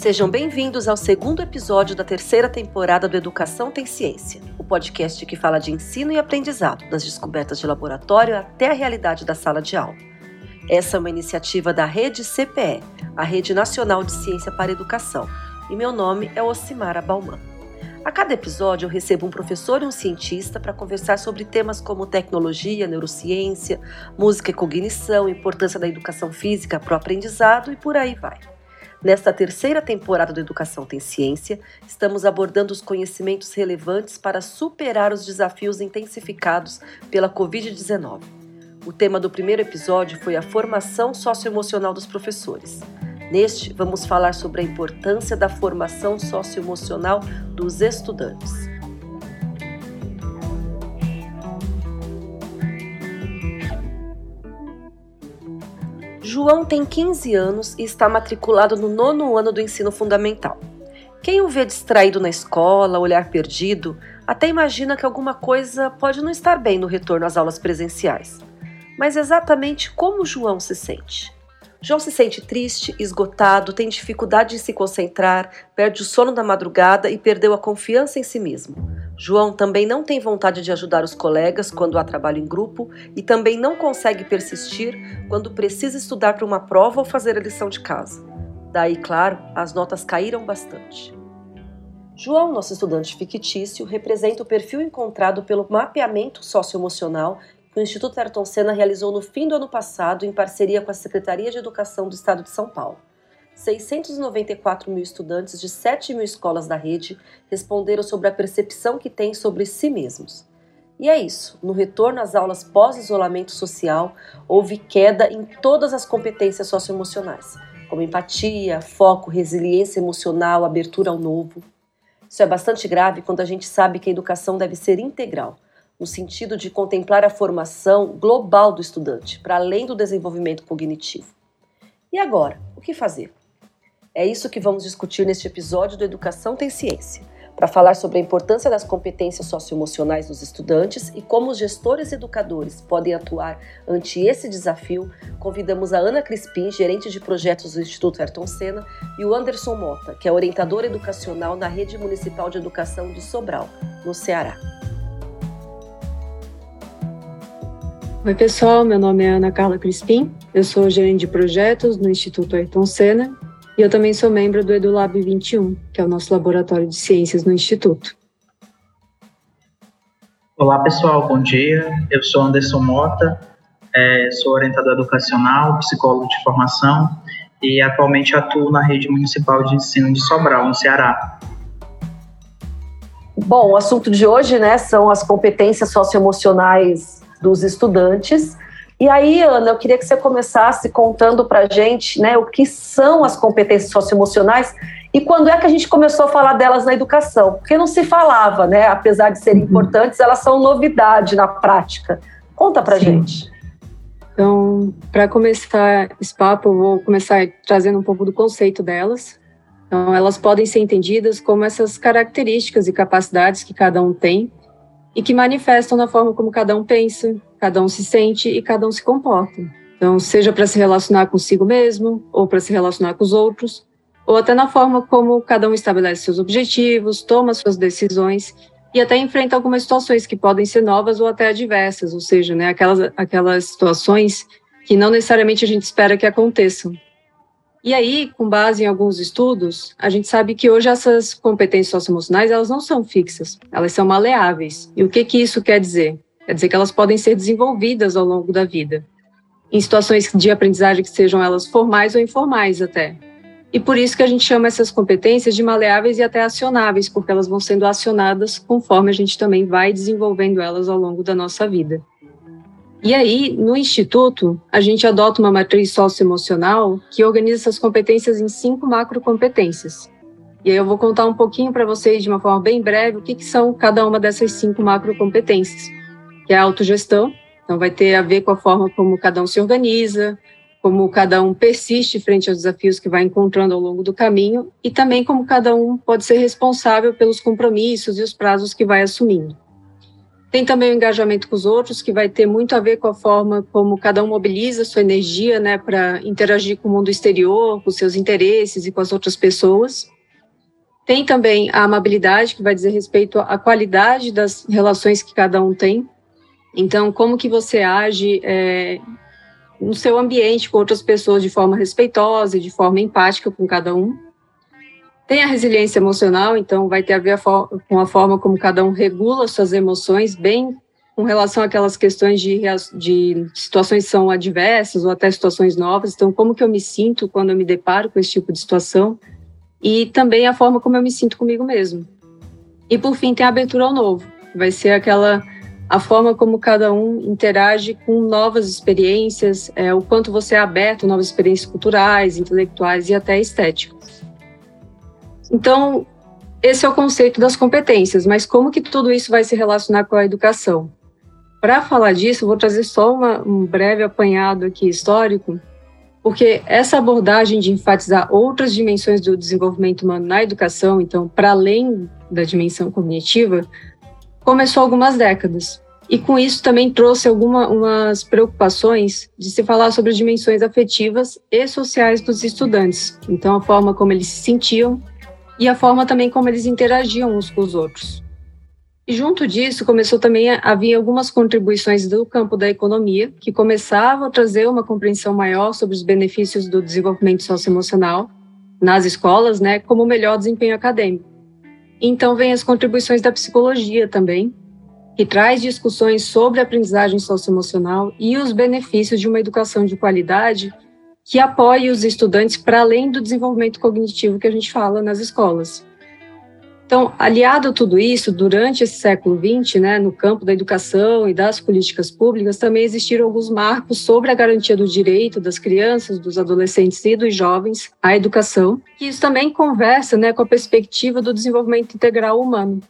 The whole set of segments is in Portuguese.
Sejam bem-vindos ao segundo episódio da terceira temporada do Educação Tem Ciência, o podcast que fala de ensino e aprendizado, das descobertas de laboratório até a realidade da sala de aula. Essa é uma iniciativa da Rede CPE, a Rede Nacional de Ciência para Educação, e meu nome é Ocimara Bauman. A cada episódio eu recebo um professor e um cientista para conversar sobre temas como tecnologia, neurociência, música e cognição, importância da educação física para o aprendizado e por aí vai. Nesta terceira temporada do Educação Tem Ciência, estamos abordando os conhecimentos relevantes para superar os desafios intensificados pela Covid-19. O tema do primeiro episódio foi a formação socioemocional dos professores. Neste, vamos falar sobre a importância da formação socioemocional dos estudantes. João tem 15 anos e está matriculado no nono ano do ensino fundamental. Quem o vê distraído na escola, olhar perdido, até imagina que alguma coisa pode não estar bem no retorno às aulas presenciais. Mas exatamente como João se sente? João se sente triste, esgotado, tem dificuldade em se concentrar, perde o sono da madrugada e perdeu a confiança em si mesmo. João também não tem vontade de ajudar os colegas quando há trabalho em grupo e também não consegue persistir quando precisa estudar para uma prova ou fazer a lição de casa. Daí, claro, as notas caíram bastante. João, nosso estudante fictício, representa o perfil encontrado pelo mapeamento socioemocional que o Instituto Ayrton Senna realizou no fim do ano passado em parceria com a Secretaria de Educação do Estado de São Paulo. 694 mil estudantes de 7 mil escolas da rede responderam sobre a percepção que têm sobre si mesmos. E é isso, no retorno às aulas pós-isolamento social, houve queda em todas as competências socioemocionais, como empatia, foco, resiliência emocional, abertura ao novo. Isso é bastante grave quando a gente sabe que a educação deve ser integral, no sentido de contemplar a formação global do estudante, para além do desenvolvimento cognitivo. E agora, o que fazer? É isso que vamos discutir neste episódio do Educação Tem Ciência, para falar sobre a importância das competências socioemocionais dos estudantes e como os gestores e educadores podem atuar ante esse desafio. Convidamos a Ana Crispim, gerente de projetos do Instituto Ayrton Senna, e o Anderson Mota, que é orientador educacional na Rede Municipal de Educação de Sobral, no Ceará. Oi, pessoal. Meu nome é Ana Carla Crispim. Eu sou gerente de projetos no Instituto Ayrton Senna e eu também sou membro do EduLab 21, que é o nosso laboratório de ciências no Instituto. Olá, pessoal, bom dia. Eu sou Anderson Mota, é, sou orientador educacional, psicólogo de formação e atualmente atuo na rede municipal de ensino de Sobral, no Ceará. Bom, o assunto de hoje né, são as competências socioemocionais dos estudantes. E aí, Ana, eu queria que você começasse contando para a gente né, o que são as competências socioemocionais e quando é que a gente começou a falar delas na educação. Porque não se falava, né? Apesar de serem uhum. importantes, elas são novidade na prática. Conta para a gente. Então, para começar esse papo, eu vou começar trazendo um pouco do conceito delas. Então, elas podem ser entendidas como essas características e capacidades que cada um tem e que manifestam na forma como cada um pensa, cada um se sente e cada um se comporta. Então, seja para se relacionar consigo mesmo, ou para se relacionar com os outros, ou até na forma como cada um estabelece seus objetivos, toma suas decisões e até enfrenta algumas situações que podem ser novas ou até adversas, ou seja, né, aquelas, aquelas situações que não necessariamente a gente espera que aconteçam. E aí, com base em alguns estudos, a gente sabe que hoje essas competências socioemocionais, elas não são fixas, elas são maleáveis. E o que que isso quer dizer? Quer dizer que elas podem ser desenvolvidas ao longo da vida, em situações de aprendizagem que sejam elas formais ou informais até. E por isso que a gente chama essas competências de maleáveis e até acionáveis, porque elas vão sendo acionadas conforme a gente também vai desenvolvendo elas ao longo da nossa vida. E aí, no Instituto, a gente adota uma matriz socioemocional que organiza essas competências em cinco macrocompetências. E aí eu vou contar um pouquinho para vocês, de uma forma bem breve, o que, que são cada uma dessas cinco macrocompetências. Que é a autogestão, então vai ter a ver com a forma como cada um se organiza, como cada um persiste frente aos desafios que vai encontrando ao longo do caminho e também como cada um pode ser responsável pelos compromissos e os prazos que vai assumindo. Tem também o engajamento com os outros, que vai ter muito a ver com a forma como cada um mobiliza sua energia né, para interagir com o mundo exterior, com seus interesses e com as outras pessoas. Tem também a amabilidade, que vai dizer respeito à qualidade das relações que cada um tem. Então, como que você age é, no seu ambiente com outras pessoas de forma respeitosa e de forma empática com cada um. Tem a resiliência emocional, então vai ter a ver com a forma como cada um regula suas emoções, bem com relação àquelas questões de, de situações que são adversas ou até situações novas. Então, como que eu me sinto quando eu me deparo com esse tipo de situação? E também a forma como eu me sinto comigo mesmo. E, por fim, tem a abertura ao novo. Vai ser aquela a forma como cada um interage com novas experiências, é, o quanto você é aberto a novas experiências culturais, intelectuais e até estéticas. Então, esse é o conceito das competências, mas como que tudo isso vai se relacionar com a educação? Para falar disso, vou trazer só uma, um breve apanhado aqui histórico, porque essa abordagem de enfatizar outras dimensões do desenvolvimento humano na educação, então, para além da dimensão cognitiva, começou algumas décadas. E com isso também trouxe algumas preocupações de se falar sobre as dimensões afetivas e sociais dos estudantes. Então, a forma como eles se sentiam e a forma também como eles interagiam uns com os outros. E junto disso, começou também a haver algumas contribuições do campo da economia, que começavam a trazer uma compreensão maior sobre os benefícios do desenvolvimento socioemocional nas escolas, né, como melhor desempenho acadêmico. Então, vem as contribuições da psicologia também, que traz discussões sobre a aprendizagem socioemocional e os benefícios de uma educação de qualidade que apoie os estudantes para além do desenvolvimento cognitivo que a gente fala nas escolas. Então, aliado a tudo isso, durante esse século XX, né, no campo da educação e das políticas públicas, também existiram alguns marcos sobre a garantia do direito das crianças, dos adolescentes e dos jovens à educação, que isso também conversa né, com a perspectiva do desenvolvimento integral humano.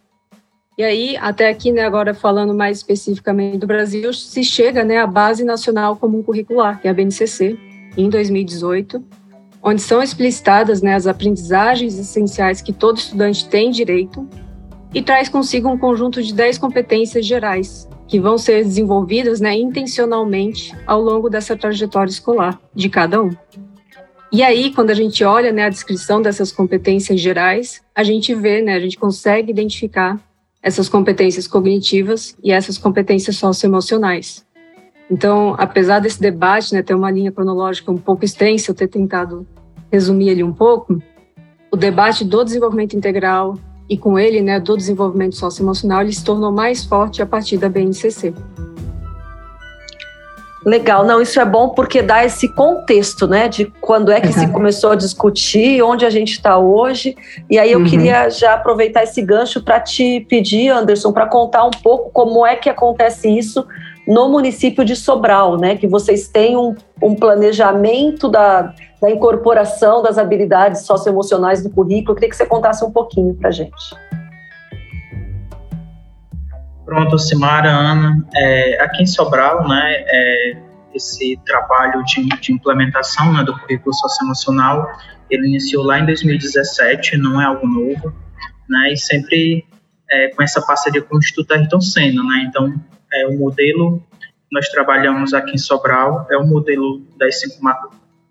E aí, até aqui, né, agora falando mais especificamente do Brasil, se chega né, à Base Nacional Comum Curricular, que é a BNCC, em 2018, onde são explicitadas né, as aprendizagens essenciais que todo estudante tem direito e traz consigo um conjunto de 10 competências gerais que vão ser desenvolvidas né, intencionalmente ao longo dessa trajetória escolar de cada um. E aí, quando a gente olha né, a descrição dessas competências gerais, a gente vê, né, a gente consegue identificar essas competências cognitivas e essas competências socioemocionais. Então, apesar desse debate né, ter uma linha cronológica um pouco extensa, eu ter tentado resumir ele um pouco, o debate do desenvolvimento integral e com ele né, do desenvolvimento socioemocional, ele se tornou mais forte a partir da BNCC. Legal, não, isso é bom porque dá esse contexto, né, de quando é que se começou a discutir, onde a gente está hoje. E aí eu uhum. queria já aproveitar esse gancho para te pedir, Anderson, para contar um pouco como é que acontece isso no município de Sobral, né? Que vocês têm um, um planejamento da, da incorporação das habilidades socioemocionais do currículo. Eu queria que você contasse um pouquinho para gente. Pronto, Simara, Ana. É, aqui em Sobral, né, é, esse trabalho de, de implementação né, do currículo socioemocional, ele iniciou lá em 2017, não é algo novo, né, e sempre é, com essa parceria com o Instituto Ayrton Senna, né, então é o modelo que nós trabalhamos aqui em Sobral, é o modelo das cinco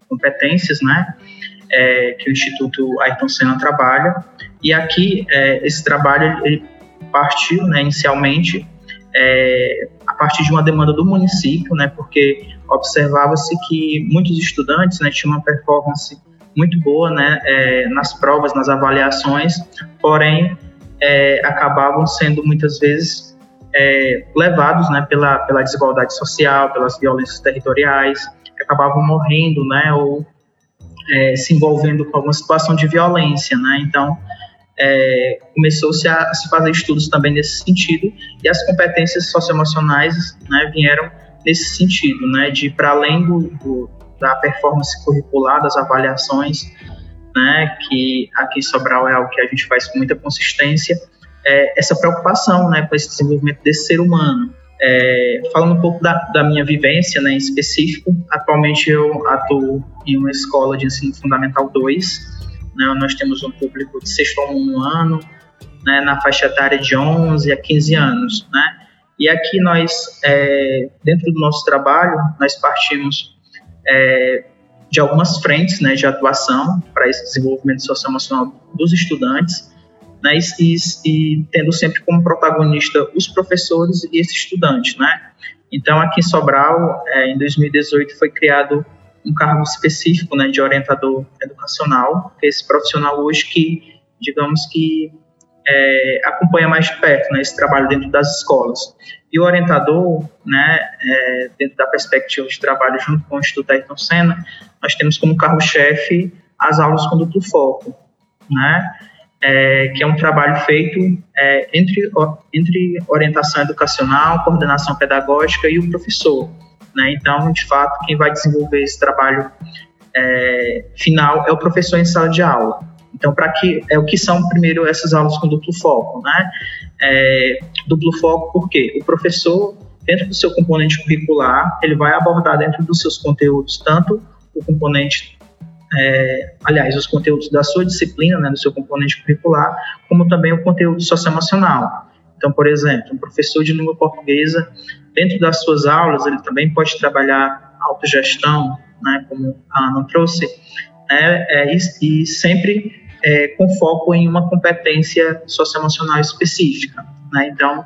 competências, né, é, que o Instituto Ayrton Senna trabalha, e aqui é, esse trabalho ele partiu, né, inicialmente, é, a partir de uma demanda do município, né, porque observava-se que muitos estudantes né, tinham uma performance muito boa né, é, nas provas, nas avaliações, porém é, acabavam sendo muitas vezes é, levados né, pela, pela desigualdade social, pelas violências territoriais, que acabavam morrendo, né, ou é, se envolvendo com alguma situação de violência, né, então é, começou-se a, se fazer estudos também nesse sentido, e as competências socioemocionais né, vieram nesse sentido, né, de para além do, do, da performance curricular, das avaliações, né, que aqui em Sobral é algo que a gente faz com muita consistência, é, essa preocupação né, com esse desenvolvimento desse ser humano. É, falando um pouco da, da, minha vivência né, em específico, atualmente eu atuo em uma escola de ensino fundamental 2, né, nós temos um público de sexto a um ano, né, na faixa etária de 11 a 15 anos, né, E aqui nós, é, dentro do nosso trabalho, nós partimos é, de algumas frentes né, de atuação para esse desenvolvimento socioemocional dos estudantes, né, e, e, tendo sempre como protagonista os professores e esse estudante. Né? Então, aqui em Sobral, é, em 2018, foi criado um cargo específico né, de orientador educacional, que é esse profissional hoje que, digamos que, é, acompanha mais de perto né, esse trabalho dentro das escolas. E o orientador, né, é, dentro da perspectiva de trabalho junto com o Instituto Ayrton Senna, nós temos como carro-chefe as aulas com duplo foco, né, é, que é um trabalho feito é, entre, entre orientação educacional, coordenação pedagógica e o professor. Né? Então, de fato, quem vai desenvolver esse trabalho é, final é o professor em sala de aula. Então, para que é o que são primeiro essas aulas com duplo foco, né? É, duplo foco porque o professor dentro do seu componente curricular ele vai abordar dentro dos seus conteúdos tanto o componente é, aliás, os conteúdos da sua disciplina, né, do seu componente curricular, como também o conteúdo socioemocional. Então, por exemplo, um professor de língua portuguesa, dentro das suas aulas, ele também pode trabalhar autogestão, né, como a Ana trouxe, né, é, e, e, sempre é, com foco em uma competência socioemocional específica. Né? Então,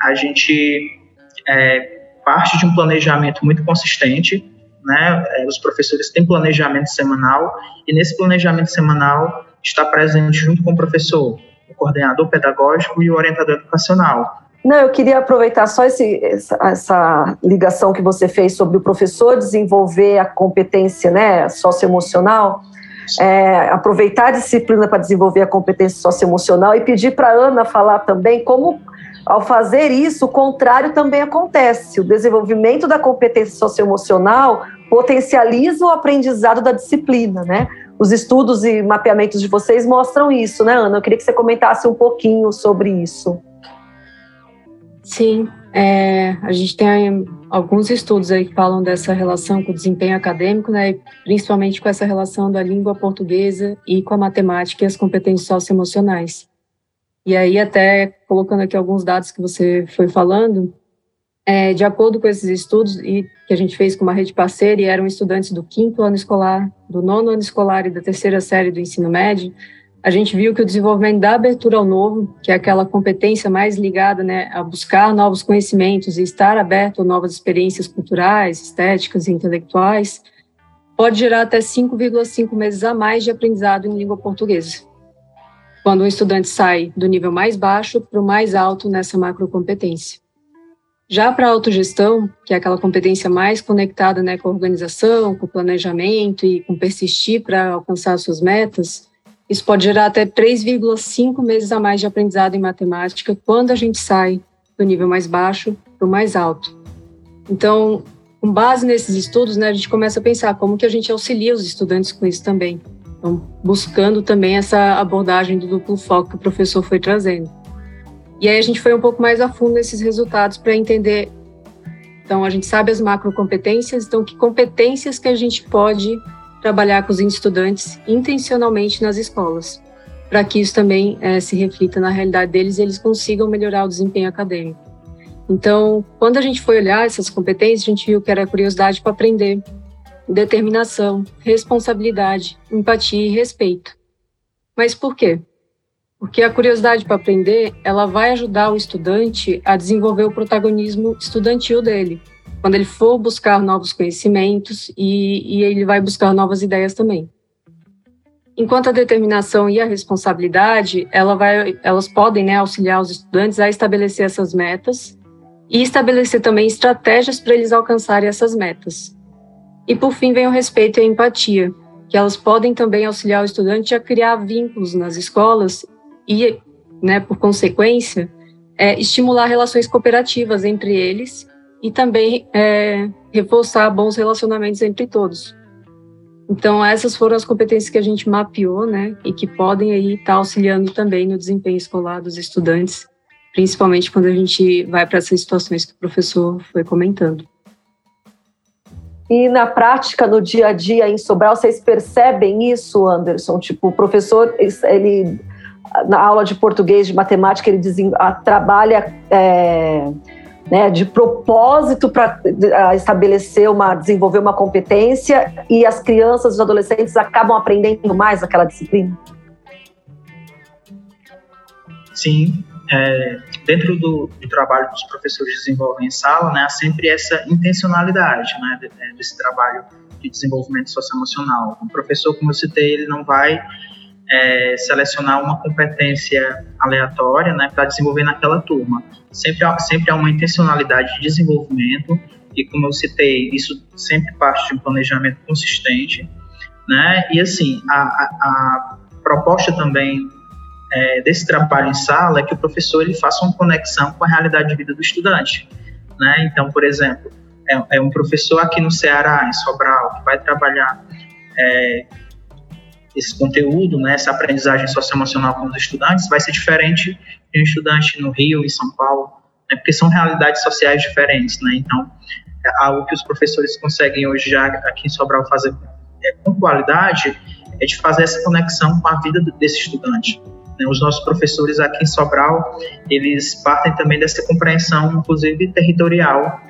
a gente é, parte de um planejamento muito consistente, né? É, os professores têm planejamento semanal e nesse planejamento semanal está presente junto com o professor o coordenador pedagógico e o orientador educacional. Não, eu queria aproveitar só esse, essa, essa, ligação que você fez sobre o professor desenvolver a competência né, socioemocional, é, aproveitar a disciplina para desenvolver a competência socioemocional e pedir para a Ana falar também como, ao fazer isso, o contrário também acontece. O desenvolvimento da competência socioemocional potencializa o aprendizado da disciplina, né? Os estudos e mapeamentos de vocês mostram isso, né, Ana? Eu queria que você comentasse um pouquinho sobre isso. Sim, é, a gente tem alguns estudos aí que falam dessa relação com o desempenho acadêmico, né, principalmente com essa relação da língua portuguesa e com a matemática e as competências socioemocionais. E aí, até colocando aqui alguns dados que você foi falando, é, de acordo com esses estudos e que a gente fez com uma rede parceira, e eram estudantes do quinto ano escolar, do nono ano escolar e da terceira série do ensino médio, a gente viu que o desenvolvimento da abertura ao novo, que é aquela competência mais ligada né, a buscar novos conhecimentos e estar aberto a novas experiências culturais, estéticas e intelectuais, pode gerar até 5,5 meses a mais de aprendizado em língua portuguesa. Quando um estudante sai do nível mais baixo para o mais alto nessa macrocompetência. Já para a autogestão, que é aquela competência mais conectada né, com a organização, com o planejamento e com persistir para alcançar suas metas, isso pode gerar até 3,5 meses a mais de aprendizado em matemática quando a gente sai do nível mais baixo para o mais alto. Então, com base nesses estudos, né, a gente começa a pensar como que a gente auxilia os estudantes com isso também. Então, buscando também essa abordagem do duplo foco que o professor foi trazendo. E aí a gente foi um pouco mais a fundo nesses resultados para entender. Então, a gente sabe as macrocompetências, então que competências que a gente pode trabalhar com os estudantes intencionalmente nas escolas, para que isso também é, se reflita na realidade deles e eles consigam melhorar o desempenho acadêmico. Então, quando a gente foi olhar essas competências, a gente viu que era curiosidade para aprender, determinação, responsabilidade, empatia e respeito. Mas por quê? Porque a curiosidade para aprender, ela vai ajudar o estudante a desenvolver o protagonismo estudantil dele, quando ele for buscar novos conhecimentos e, e ele vai buscar novas ideias também. Enquanto a determinação e a responsabilidade, ela vai, elas podem né, auxiliar os estudantes a estabelecer essas metas e estabelecer também estratégias para eles alcançarem essas metas. E por fim vem o respeito e a empatia, que elas podem também auxiliar o estudante a criar vínculos nas escolas e, né, por consequência, é, estimular relações cooperativas entre eles e também é, reforçar bons relacionamentos entre todos. Então, essas foram as competências que a gente mapeou, né, e que podem aí estar tá auxiliando também no desempenho escolar dos estudantes, principalmente quando a gente vai para essas situações que o professor foi comentando. E na prática, no dia a dia em Sobral, vocês percebem isso, Anderson? Tipo, o professor, ele na aula de português, de matemática, ele a, trabalha é, né, de propósito para estabelecer uma, desenvolver uma competência e as crianças os adolescentes acabam aprendendo mais aquela disciplina? Sim, é, dentro do, do, trabalho que os professores desenvolvem em sala, né, há sempre essa intencionalidade né, desse trabalho de desenvolvimento socioemocional. O professor, como eu citei, ele não vai é, selecionar uma competência aleatória né, para desenvolver naquela turma. Sempre há, sempre há uma intencionalidade de desenvolvimento e, como eu citei, isso sempre parte de um planejamento consistente. Né? E, assim, a, a, a proposta também é, desse trabalho em sala é que o professor ele faça uma conexão com a realidade de vida do estudante. Né? Então, por exemplo, é, é um professor aqui no Ceará, em Sobral, que vai trabalhar é, esse conteúdo, né, essa aprendizagem socioemocional com os estudantes, vai ser diferente de um estudante no Rio, em São Paulo, né, porque são realidades sociais diferentes. Né? Então, é algo que os professores conseguem hoje já aqui em Sobral fazer é, com qualidade é de fazer essa conexão com a vida desse estudante. Né? Os nossos professores aqui em Sobral, eles partem também dessa compreensão, inclusive territorial,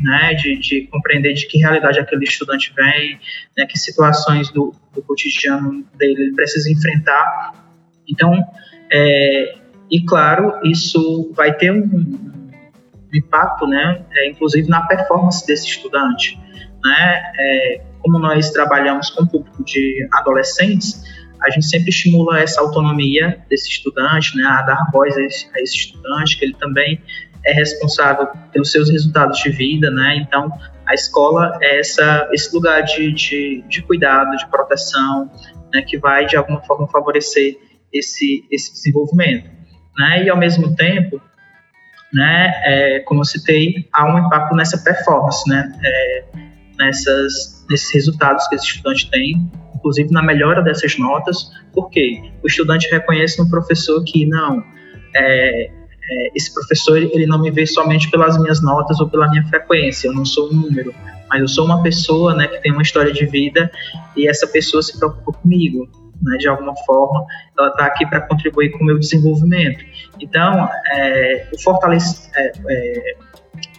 né, de, de, compreender de que realidade aquele estudante vem, né, que situações do, do cotidiano dele ele precisa enfrentar. Então, é, e claro, isso vai ter um, um impacto, né, é, inclusive na performance desse estudante. Né? É, como nós trabalhamos com o público de adolescentes, a gente sempre estimula essa autonomia desse estudante, né, a dar voz a esse, a esse estudante, que ele também é responsável pelos seus resultados de vida, né? Então, a escola é essa, esse lugar de, de, de cuidado, de proteção, né, que vai, de alguma forma, favorecer esse, esse desenvolvimento. Né? E, ao mesmo tempo, né, é, como eu citei, há um impacto nessa performance, né? É, nessas, nesses resultados que esse estudante tem, inclusive na melhora dessas notas, porque o estudante reconhece no professor que, não, é, é, esse professor ele não me vê somente pelas minhas notas ou pela minha frequência, eu não sou um número, mas eu sou uma pessoa né, que tem uma história de vida e essa pessoa se preocupa comigo, né, de alguma forma, ela está aqui para contribuir com o meu desenvolvimento. Então, é, o fortalece, é, é,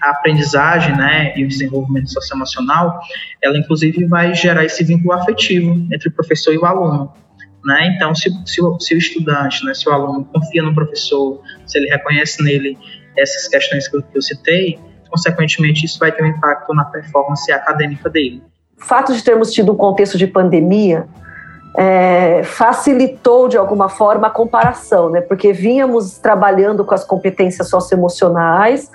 a aprendizagem né, e o desenvolvimento socioemocional, ela inclusive vai gerar esse vínculo afetivo entre o professor e o aluno. Né? Então, se, se, se o estudante, né, se o aluno confia no professor, se ele reconhece nele essas questões que eu, que eu citei, consequentemente, isso vai ter um impacto na performance acadêmica dele. O fato de termos tido um contexto de pandemia é, facilitou de alguma forma a comparação, né? Porque vínhamos trabalhando com as competências socioemocionais,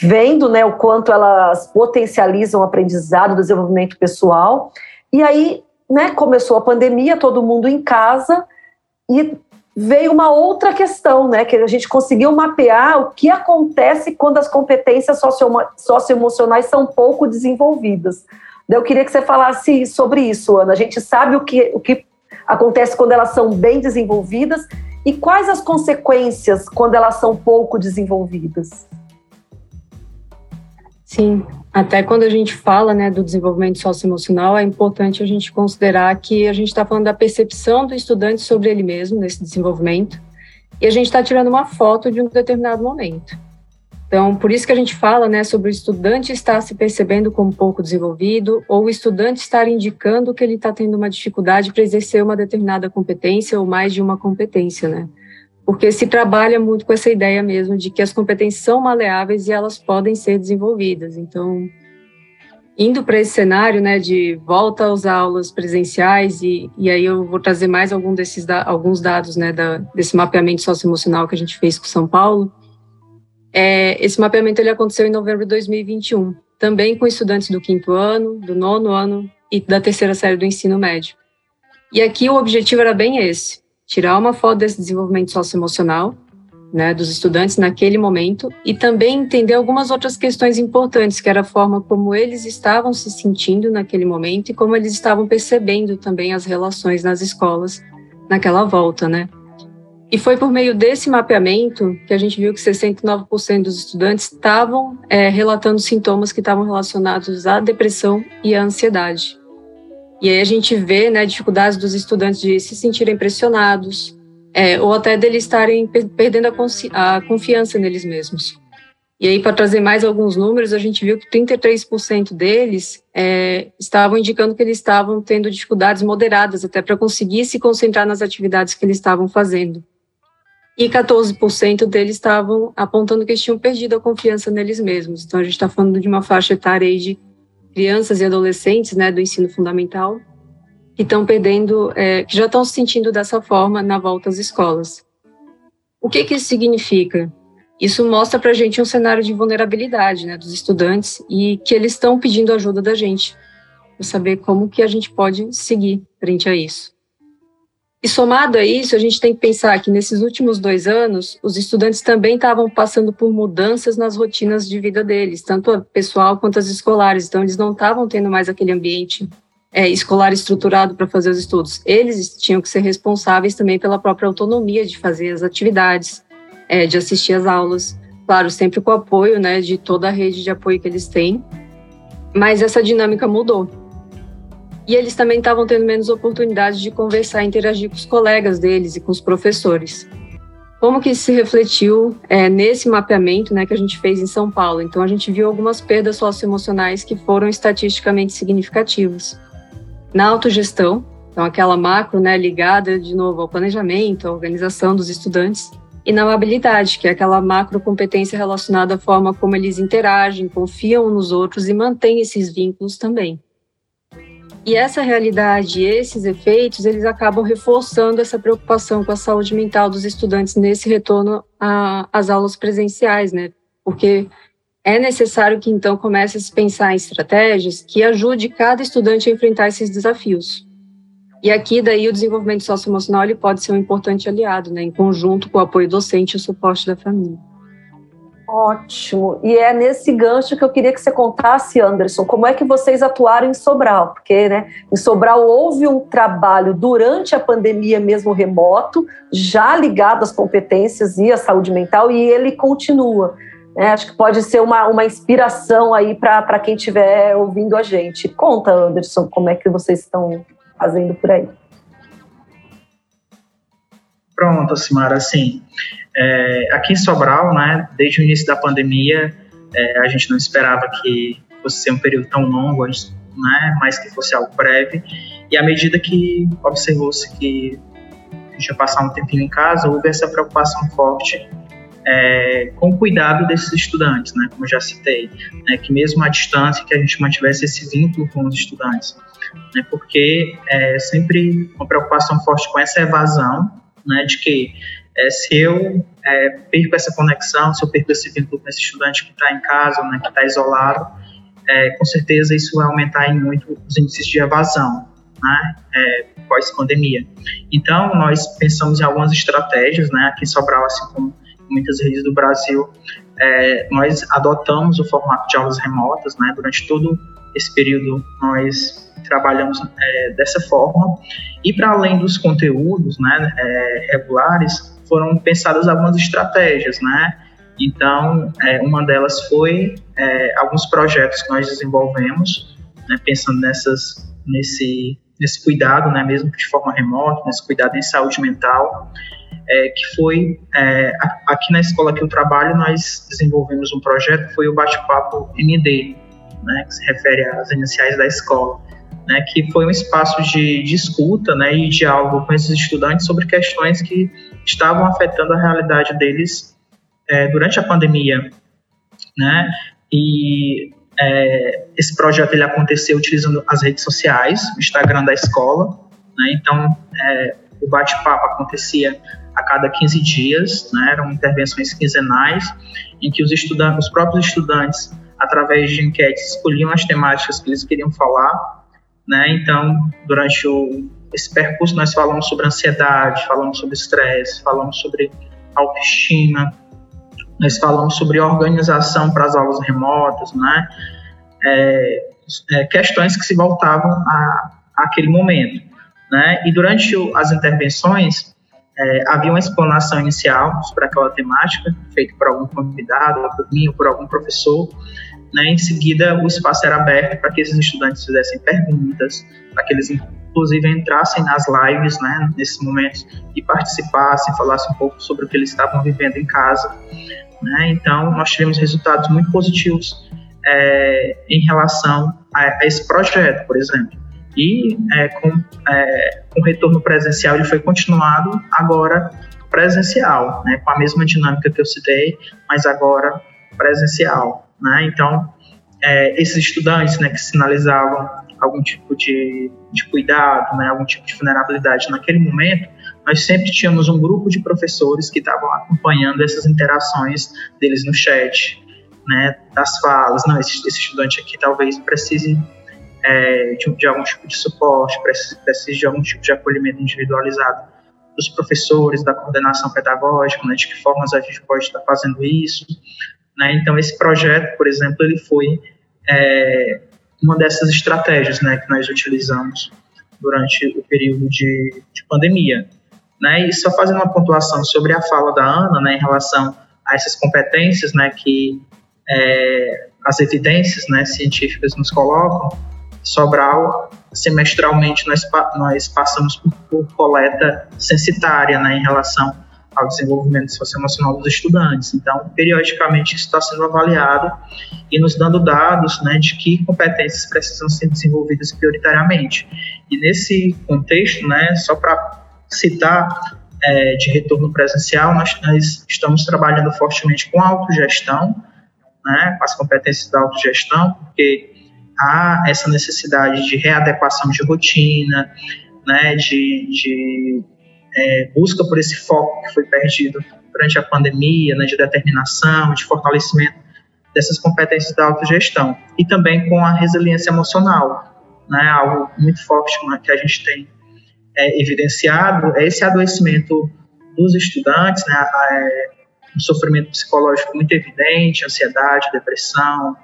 vendo né, o quanto elas potencializam o aprendizado, o desenvolvimento pessoal, e aí né, começou a pandemia, todo mundo em casa, e veio uma outra questão, né, que a gente conseguiu mapear o que acontece quando as competências socioemocionais são pouco desenvolvidas. Eu queria que você falasse sobre isso, Ana. A gente sabe o que, o que acontece quando elas são bem desenvolvidas e quais as consequências quando elas são pouco desenvolvidas. Sim, até quando a gente fala né, do desenvolvimento socioemocional, é importante a gente considerar que a gente está falando da percepção do estudante sobre ele mesmo nesse desenvolvimento, e a gente está tirando uma foto de um determinado momento. Então, por isso que a gente fala né, sobre o estudante estar se percebendo como pouco desenvolvido, ou o estudante estar indicando que ele está tendo uma dificuldade para exercer uma determinada competência ou mais de uma competência, né? Porque se trabalha muito com essa ideia mesmo de que as competências são maleáveis e elas podem ser desenvolvidas. Então, indo para esse cenário, né, de volta às aulas presenciais e, e aí eu vou trazer mais algum desses alguns dados, né, da, desse mapeamento socioemocional que a gente fez com São Paulo. É, esse mapeamento ele aconteceu em novembro de 2021, também com estudantes do quinto ano, do nono ano e da terceira série do ensino médio. E aqui o objetivo era bem esse: tirar uma foto desse desenvolvimento socioemocional né, dos estudantes naquele momento e também entender algumas outras questões importantes, que era a forma como eles estavam se sentindo naquele momento e como eles estavam percebendo também as relações nas escolas naquela volta, né? E foi por meio desse mapeamento que a gente viu que 69% dos estudantes estavam é, relatando sintomas que estavam relacionados à depressão e à ansiedade. E aí a gente vê né, dificuldades dos estudantes de se sentirem pressionados, é, ou até deles estarem perdendo a, a, confiança neles mesmos. E aí, para trazer mais alguns números, a gente viu que 33% deles é, estavam indicando que eles estavam tendo dificuldades moderadas até para conseguir se concentrar nas atividades que eles estavam fazendo. E 14% deles estavam apontando que eles tinham perdido a confiança neles mesmos. Então, a gente está falando de uma faixa etária de crianças e adolescentes né, do ensino fundamental que estão perdendo, é, que já estão se sentindo dessa forma na volta às escolas. O que, que isso significa? Isso mostra para a gente um cenário de vulnerabilidade né, dos estudantes e que eles estão pedindo ajuda da gente para saber como que a gente pode seguir frente a isso. E somado a isso, a gente tem que pensar que nesses últimos dois anos, os estudantes também estavam passando por mudanças nas rotinas de vida deles, tanto a pessoal quanto as escolares. Então, eles não estavam tendo mais aquele ambiente é, escolar estruturado para fazer os estudos. Eles tinham que ser responsáveis também pela própria autonomia de fazer as atividades, é, de assistir às aulas, claro, sempre com o apoio né, de toda a rede de apoio que eles têm, mas essa dinâmica mudou. E eles também estavam tendo menos oportunidade de conversar e interagir com os colegas deles e com os professores. Como que isso se refletiu é, nesse mapeamento né, que a gente fez em São Paulo? Então, a gente viu algumas perdas socioemocionais que foram estatisticamente significativas. Na autogestão, então aquela macro né, ligada de novo ao planejamento, à organização dos estudantes, e na amabilidade, que é aquela macrocompetência relacionada à forma como eles interagem, confiam nos outros e mantêm esses vínculos também. E essa realidade, esses efeitos, eles acabam reforçando essa preocupação com a saúde mental dos estudantes nesse retorno às aulas presenciais, né? Porque é necessário que então comece a se pensar em estratégias que ajude cada estudante a enfrentar esses desafios. E aqui, daí, o desenvolvimento socioemocional ele pode ser um importante aliado, né, em conjunto com o apoio docente e o suporte da família. Ótimo. E é nesse gancho que eu queria que você contasse, Anderson, como é que vocês atuaram em Sobral? Porque né, em Sobral houve um trabalho durante a pandemia mesmo remoto, já ligado às competências e à saúde mental, e ele continua. Né? Acho que pode ser uma, uma inspiração aí para quem estiver ouvindo a gente. Conta, Anderson, como é que vocês estão fazendo por aí? Pronto, Simara, assim, é, aqui em Sobral, né, desde o início da pandemia, é, a gente não esperava que fosse ser um período tão longo, né, mas que fosse algo breve, e à medida que observou-se que a gente ia passar um tempinho em casa, houve essa preocupação forte é, com o cuidado desses estudantes, né, como já citei, né, que mesmo à distância, que a gente mantivesse esse vínculo com os estudantes né, porque é sempre uma preocupação forte com essa evasão, né, de que é, se eu é, perco essa conexão, se eu perco esse vínculo com esse estudante que está em casa, né, que está isolado, é, com certeza isso vai aumentar em muito os índices de evasão, né, é, pós-pandemia. Então, nós pensamos em algumas estratégias, né, aqui em Sobral, assim como muitas redes do Brasil, é, nós adotamos o formato de aulas remotas, né, durante todo esse período nós trabalhamos é, dessa forma. E para além dos conteúdos né, é, regulares, foram pensadas algumas estratégias, né? Então, é, uma delas foi é, alguns projetos que nós desenvolvemos, né, pensando nessas, nesse, nesse cuidado, né, mesmo de forma remota, nesse cuidado em saúde mental, é, que foi, é, aqui na escola que eu trabalho, nós desenvolvemos um projeto que foi o Bate-Papo MD, né, que se refere às iniciais da escola né, que foi um espaço de, de escuta né, e diálogo com esses estudantes sobre questões que estavam afetando a realidade deles é, durante a pandemia. Né? E é, esse projeto ele aconteceu utilizando as redes sociais, o Instagram da escola. Né? Então, é, o bate-papo acontecia a cada 15 dias, né? eram intervenções quinzenais, em que os, estudantes, os próprios estudantes, através de enquetes, escolhiam as temáticas que eles queriam falar né? Então, durante o, esse percurso, nós falamos sobre ansiedade, falamos sobre estresse, falamos sobre autoestima, nós falamos sobre organização para as aulas remotas, né? É, é, questões que se voltavam a, aquele momento. Né? E durante o, as intervenções, é, havia uma explanação inicial para aquela temática, feita por algum convidado, por mim, ou por algum professor, né? Em seguida, o espaço era aberto para que esses estudantes fizessem perguntas, para que eles inclusive entrassem nas lives, né, nesses momentos e participassem, falassem um pouco sobre o que eles estavam vivendo em casa. Né? Então, nós tivemos resultados muito positivos é, em relação a, a, esse projeto, por exemplo. E é, com, é, com retorno presencial, ele foi continuado agora presencial, né, com a mesma dinâmica que eu citei, mas agora presencial. Né? Então, é, esses estudantes né, que sinalizavam algum tipo de, de cuidado, né, algum tipo de vulnerabilidade naquele momento, nós sempre tínhamos um grupo de professores que estavam acompanhando essas interações deles no chat, né, das falas, não, esse, esse estudante aqui talvez precise é, de, de, algum tipo de suporte, precise, precise de algum tipo de acolhimento individualizado dos professores, da coordenação pedagógica, né, de que formas a gente pode estar fazendo isso. Né? Então, esse projeto, por exemplo, ele foi é, uma dessas estratégias né, que nós utilizamos durante o período de, de pandemia. Né? E só fazendo uma pontuação sobre a fala da Ana né, em relação a essas competências né, que é, as evidências né, científicas nos colocam, Sobral, semestralmente, nós, nós passamos por, por coleta censitária né, em relação ao desenvolvimento socioemocional dos estudantes. Então, periodicamente, isso está sendo avaliado e nos dando dados né, de que competências precisam ser desenvolvidas prioritariamente. E nesse contexto, né, só para citar, é, de retorno presencial, nós, nós, estamos trabalhando fortemente com a autogestão, né, com as competências da autogestão, porque há essa necessidade de readequação de rotina, né, de, de é, busca por esse foco que foi perdido durante a pandemia, né, de determinação, de fortalecimento dessas competências da autogestão. E também com a resiliência emocional, né, algo muito forte que a gente tem é, evidenciado, é esse adoecimento dos estudantes, né, é, um sofrimento psicológico muito evidente, ansiedade, depressão,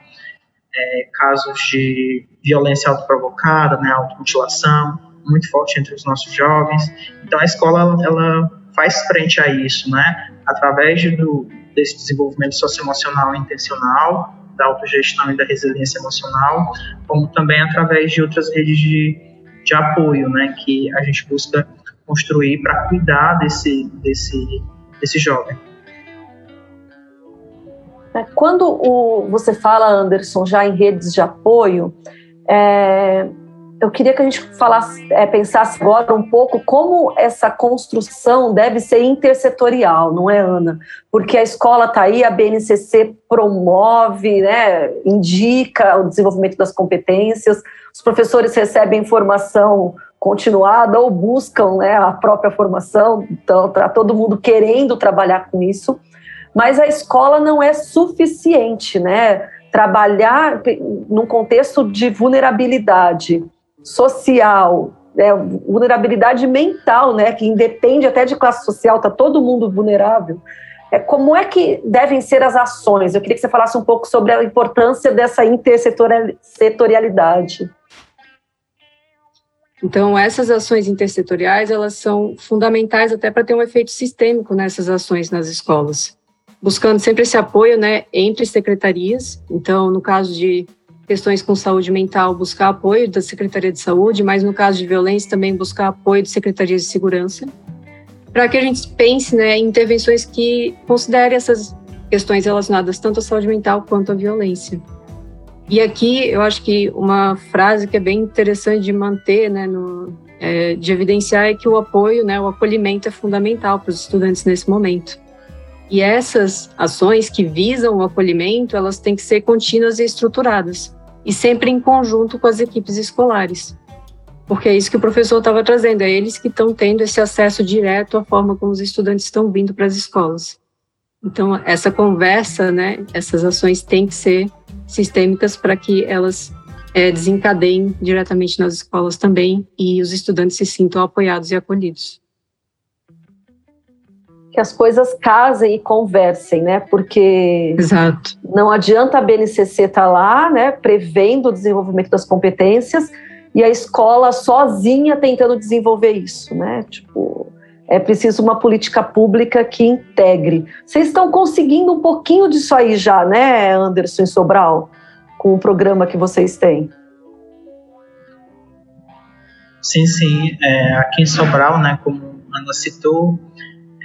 é, casos de violência autoprovocada, né, automutilação, muito forte entre os nossos jovens. Então a escola ela, faz frente a isso, né, através do, desse desenvolvimento socioemocional intencional, da autogestão e da resiliência emocional, como também através de outras redes de, de apoio, né, que a gente busca construir para cuidar desse, desse, desse jovem. É, quando o, você fala, Anderson, já em redes de apoio, é, eu queria que a gente falasse, é, pensasse agora um pouco como essa construção deve ser intersetorial, não é, Ana? Porque a escola está aí, a BNCC promove, né, indica o desenvolvimento das competências, os professores recebem formação continuada ou buscam né, a própria formação, então está todo mundo querendo trabalhar com isso mas a escola não é suficiente, né? Trabalhar num contexto de vulnerabilidade social, né? vulnerabilidade mental, né? Que independe até de classe social, tá todo mundo vulnerável. É, como é que devem ser as ações? Eu queria que você falasse um pouco sobre a importância dessa intersetorialidade. Então, essas ações intersetoriais, elas são fundamentais até para ter um efeito sistêmico nessas ações nas escolas buscando sempre esse apoio né, entre secretarias. Então, no caso de questões com saúde mental, buscar apoio da Secretaria de Saúde, mas no caso de violência, também buscar apoio de secretarias de segurança, para que a gente pense né, em intervenções que considerem essas questões relacionadas tanto à saúde mental quanto à violência. E aqui eu acho que uma frase que é bem interessante de manter, né, no, é, de evidenciar é que o apoio, né, o acolhimento é fundamental para os estudantes nesse momento. E essas ações que visam o acolhimento, elas têm que ser contínuas e estruturadas, e sempre em conjunto com as equipes escolares. Porque é isso que o professor estava trazendo, é eles que estão tendo esse acesso direto à forma como os estudantes estão vindo para as escolas. Então, essa conversa, né, essas ações têm que ser sistêmicas para que elas é, desencadeiem diretamente nas escolas também e os estudantes se sintam apoiados e acolhidos que as coisas casem e conversem, né? Porque Exato. não adianta a BNCC estar tá lá, né, prevendo o desenvolvimento das competências e a escola sozinha tentando desenvolver isso, né? Tipo, é preciso uma política pública que integre. Vocês estão conseguindo um pouquinho disso aí já, né, Anderson e Sobral, com o programa que vocês têm? Sim, sim. É, aqui em Sobral, né, como a Ana citou,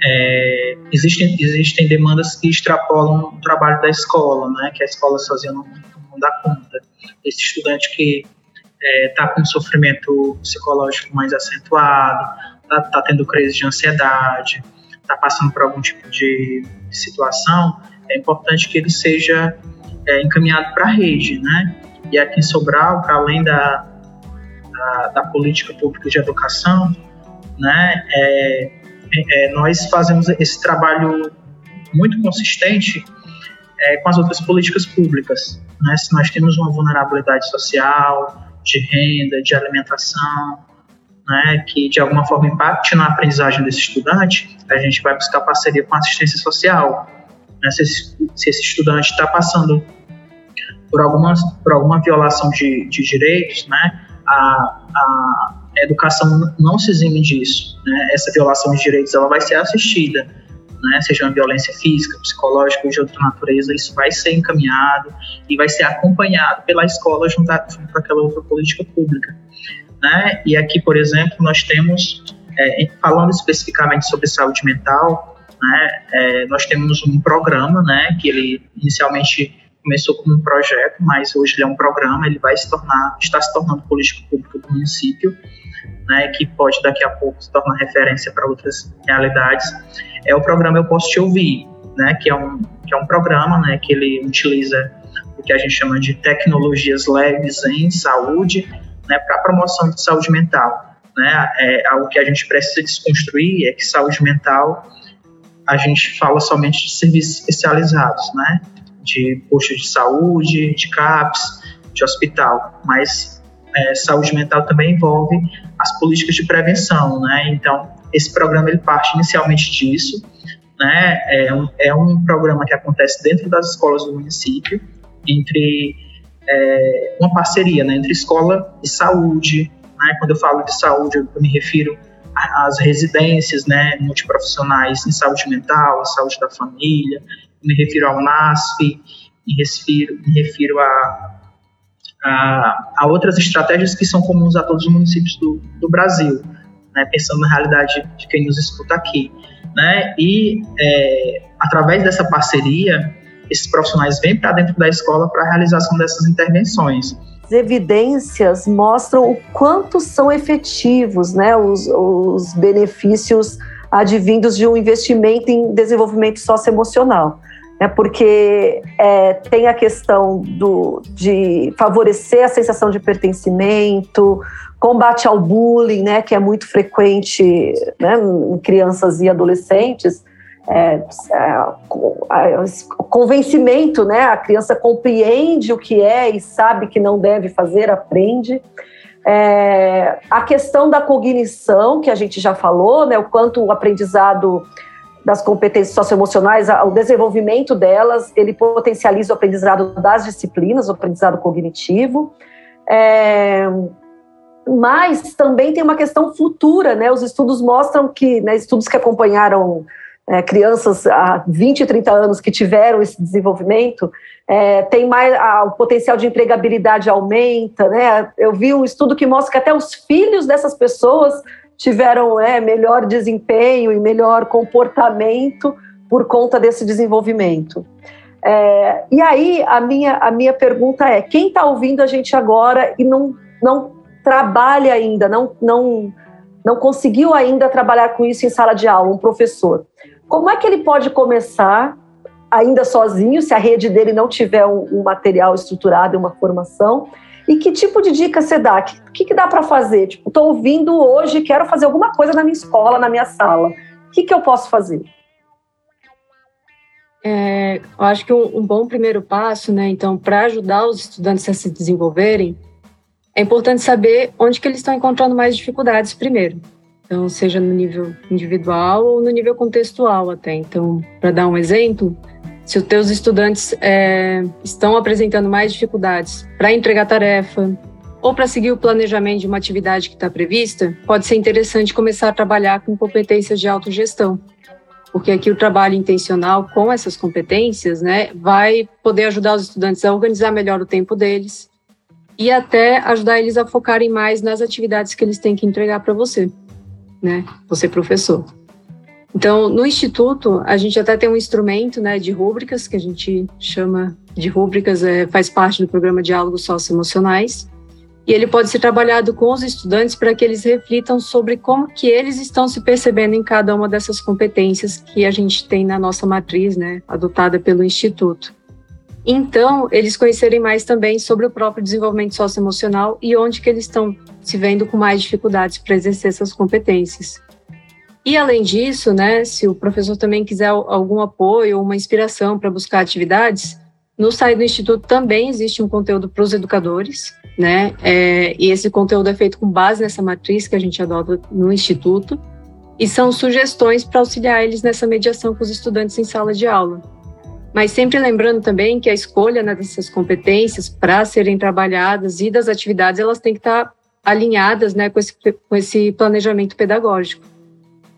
é, existem, existem demandas que extrapolam o trabalho da escola, né, que a escola sozinha não, não dá conta. Esse estudante que está é, com um sofrimento psicológico mais acentuado, está tá tendo crise de ansiedade, está passando por algum tipo de situação, é importante que ele seja é, encaminhado para a rede, né? E aqui em Sobral, para além da, da, da, política pública de educação, né, é, é, nós fazemos esse trabalho muito consistente é, com as outras políticas públicas. Né? Se nós temos uma vulnerabilidade social, de renda, de alimentação, né, que de alguma forma impacte na aprendizagem desse estudante, a gente vai buscar parceria com a assistência social. Né, se, esse, se, esse, estudante está passando por alguma, por alguma violação de, de direitos, né, a, a educação não se exime disso. Né, essa violação de direitos ela vai ser assistida né, seja uma violência física, psicológica ou de outra natureza, isso vai ser encaminhado e vai ser acompanhado pela escola junto, a, junto com aquela outra política pública. Né? E aqui, por exemplo, nós temos, é, falando especificamente sobre saúde mental, né, é, nós temos um programa, né, que ele inicialmente começou como um projeto, mas hoje ele é um programa, ele vai se tornar, está se tornando política pública do município, né, que pode daqui a pouco se tornar referência para outras realidades, é o programa Eu Posso Te Ouvir, né, que, é um, que é um programa né, que ele utiliza o que a gente chama de tecnologias leves em saúde né, para promoção de saúde mental. Né, é, algo que a gente precisa desconstruir é que saúde mental a gente fala somente de serviços especializados, né, de postos de saúde, de CAPS, de hospital, mas é, saúde mental também envolve as políticas de prevenção, né? Então, esse programa ele parte inicialmente disso, né? É um, é um programa que acontece dentro das escolas do município, entre é, uma parceria né, entre escola e saúde. Né? Quando eu falo de saúde, eu me refiro às residências né, multiprofissionais em saúde mental, saúde da família, me refiro ao NASF, me refiro, me refiro a a, a outras estratégias que são comuns a todos os municípios do, do Brasil, né, pensando na realidade de quem nos escuta aqui. Né, e é, através dessa parceria, esses profissionais vêm para dentro da escola para a realização dessas intervenções. As evidências mostram o quanto são efetivos né, os, os benefícios advindos de um investimento em desenvolvimento socioemocional né, porque é, tem a questão do, de favorecer a sensação de pertencimento, combate ao bullying, né, que é muito frequente né, em crianças e adolescentes, é, é, convencimento, né, a criança compreende o que é e sabe que não deve fazer, aprende. É, a questão da cognição, que a gente já falou, né, o quanto o aprendizado das competências socioemocionais, o desenvolvimento delas, ele potencializa o aprendizado das disciplinas, o aprendizado cognitivo. É, mas também tem uma questão futura, né? Os estudos mostram que, né, estudos que acompanharam é, crianças há 20 e 30 anos que tiveram esse desenvolvimento, é, tem mais a, o potencial de empregabilidade aumenta, né? Eu vi um estudo que mostra que até os filhos dessas pessoas tiveram é, melhor desempenho e melhor comportamento por conta desse desenvolvimento. É, e aí a minha, a minha pergunta é: quem está ouvindo a gente agora e não, não trabalha ainda, não, não, não conseguiu ainda trabalhar com isso em sala de aula, um professor, como é que ele pode começar ainda sozinho, se a rede dele não tiver um, um material estruturado e uma formação? E que tipo de dica você dá? O que, que dá para fazer? Tipo, estou ouvindo hoje, quero fazer alguma coisa na minha escola, na minha sala. O que, que eu posso fazer? É, eu acho que um, um, bom primeiro passo, né, então, para ajudar os estudantes a se desenvolverem, é importante saber onde que eles estão encontrando mais dificuldades primeiro. Então, seja no nível individual ou no nível contextual até. Então, para dar um exemplo, se os teus estudantes é, estão apresentando mais dificuldades para entregar tarefa ou para seguir o planejamento de uma atividade que está prevista, pode ser interessante começar a trabalhar com competências de autogestão, porque aqui o trabalho intencional com essas competências, né, vai poder ajudar os estudantes a organizar melhor o tempo deles, e até ajudar eles a focarem mais nas atividades que eles têm que entregar para você, né? Você professor. Então, no instituto, a gente até tem um instrumento, né, de rúbricas que a gente chama de rúbricas, é, faz parte do programa Diálogos Socioemocionais. E ele pode ser trabalhado com os estudantes para que eles reflitam sobre como que eles estão se percebendo em cada uma dessas competências que a gente tem na nossa matriz, né, adotada pelo instituto. Então, eles conhecerem mais também sobre o próprio desenvolvimento socioemocional e onde que eles estão se vendo com mais dificuldades para exercer essas competências. E além disso, né, se o professor também quiser algum apoio ou uma inspiração para buscar atividades, no site do Instituto também existe um conteúdo para os educadores, né? É, e esse conteúdo é feito com base nessa matriz que a gente adota no Instituto, e são sugestões para auxiliar eles nessa mediação com os estudantes em sala de aula. Mas sempre lembrando também que a escolha né, dessas competências para serem trabalhadas e das atividades, elas têm que estar tá alinhadas né, com, esse, com esse planejamento pedagógico.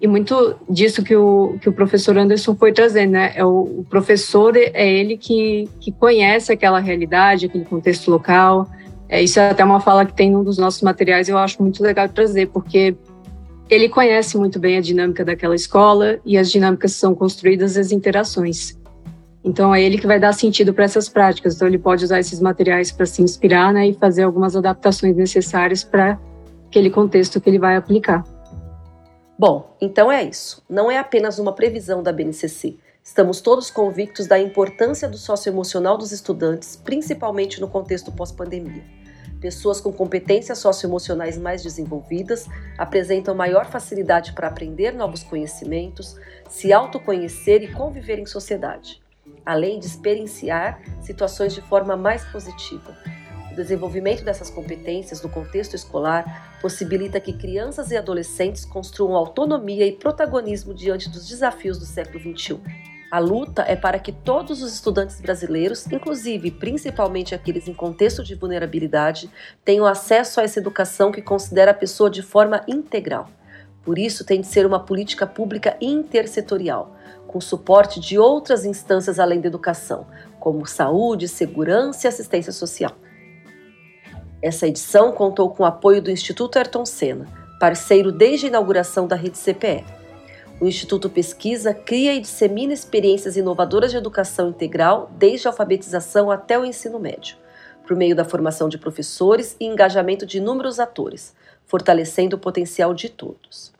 E muito disso que o, que o professor Anderson foi trazendo, né? É o, o professor é ele que, que conhece aquela realidade, aquele contexto local. É, isso é até uma fala que tem num dos nossos materiais, eu acho muito legal trazer, porque ele conhece muito bem a dinâmica daquela escola e as dinâmicas são construídas as interações. Então é ele que vai dar sentido para essas práticas. Então ele pode usar esses materiais para se inspirar né, e fazer algumas adaptações necessárias para aquele contexto que ele vai aplicar. Bom, então é isso. Não é apenas uma previsão da BNCC. Estamos todos convictos da importância do socioemocional dos estudantes, principalmente no contexto pós-pandemia. Pessoas com competências socioemocionais mais desenvolvidas apresentam maior facilidade para aprender novos conhecimentos, se autoconhecer e conviver em sociedade, além de experienciar situações de forma mais positiva o desenvolvimento dessas competências no contexto escolar possibilita que crianças e adolescentes construam autonomia e protagonismo diante dos desafios do século XXI. A luta é para que todos os estudantes brasileiros, inclusive principalmente aqueles em contexto de vulnerabilidade, tenham acesso a essa educação que considera a pessoa de forma integral. Por isso, tem de ser uma política pública intersetorial, com suporte de outras instâncias além da educação, como saúde, segurança e assistência social. Essa edição contou com o apoio do Instituto Ayrton Senna, parceiro desde a inauguração da rede CPE. O Instituto pesquisa, cria e dissemina experiências inovadoras de educação integral, desde a alfabetização até o ensino médio, por meio da formação de professores e engajamento de inúmeros atores, fortalecendo o potencial de todos.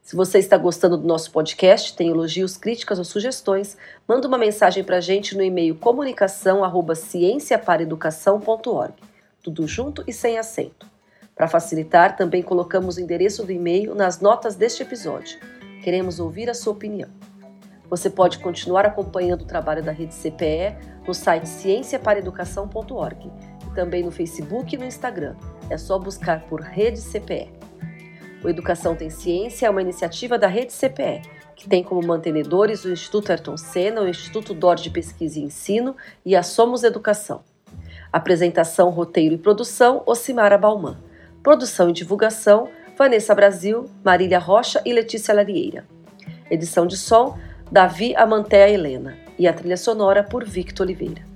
Se você está gostando do nosso podcast, tem elogios, críticas ou sugestões, manda uma mensagem para a gente no e-mail comunicação@cienciaparaeducação.org tudo junto e sem acento. Para facilitar, também colocamos o endereço do e-mail nas notas deste episódio. Queremos ouvir a sua opinião. Você pode continuar acompanhando o trabalho da Rede CPE no site cienciaparaeducação.org e também no Facebook e no Instagram. É só buscar por Rede CPE. O Educação Tem Ciência é uma iniciativa da Rede CPE, que tem como mantenedores o Instituto Ayrton Senna, o Instituto DOR de Pesquisa e Ensino e a Somos Educação. Apresentação, roteiro e produção, Ocimara Balman. Produção e divulgação, Vanessa Brasil, Marília Rocha e Letícia Larieira. Edição de som, Davi Amantea Helena. E a trilha sonora por Victor Oliveira.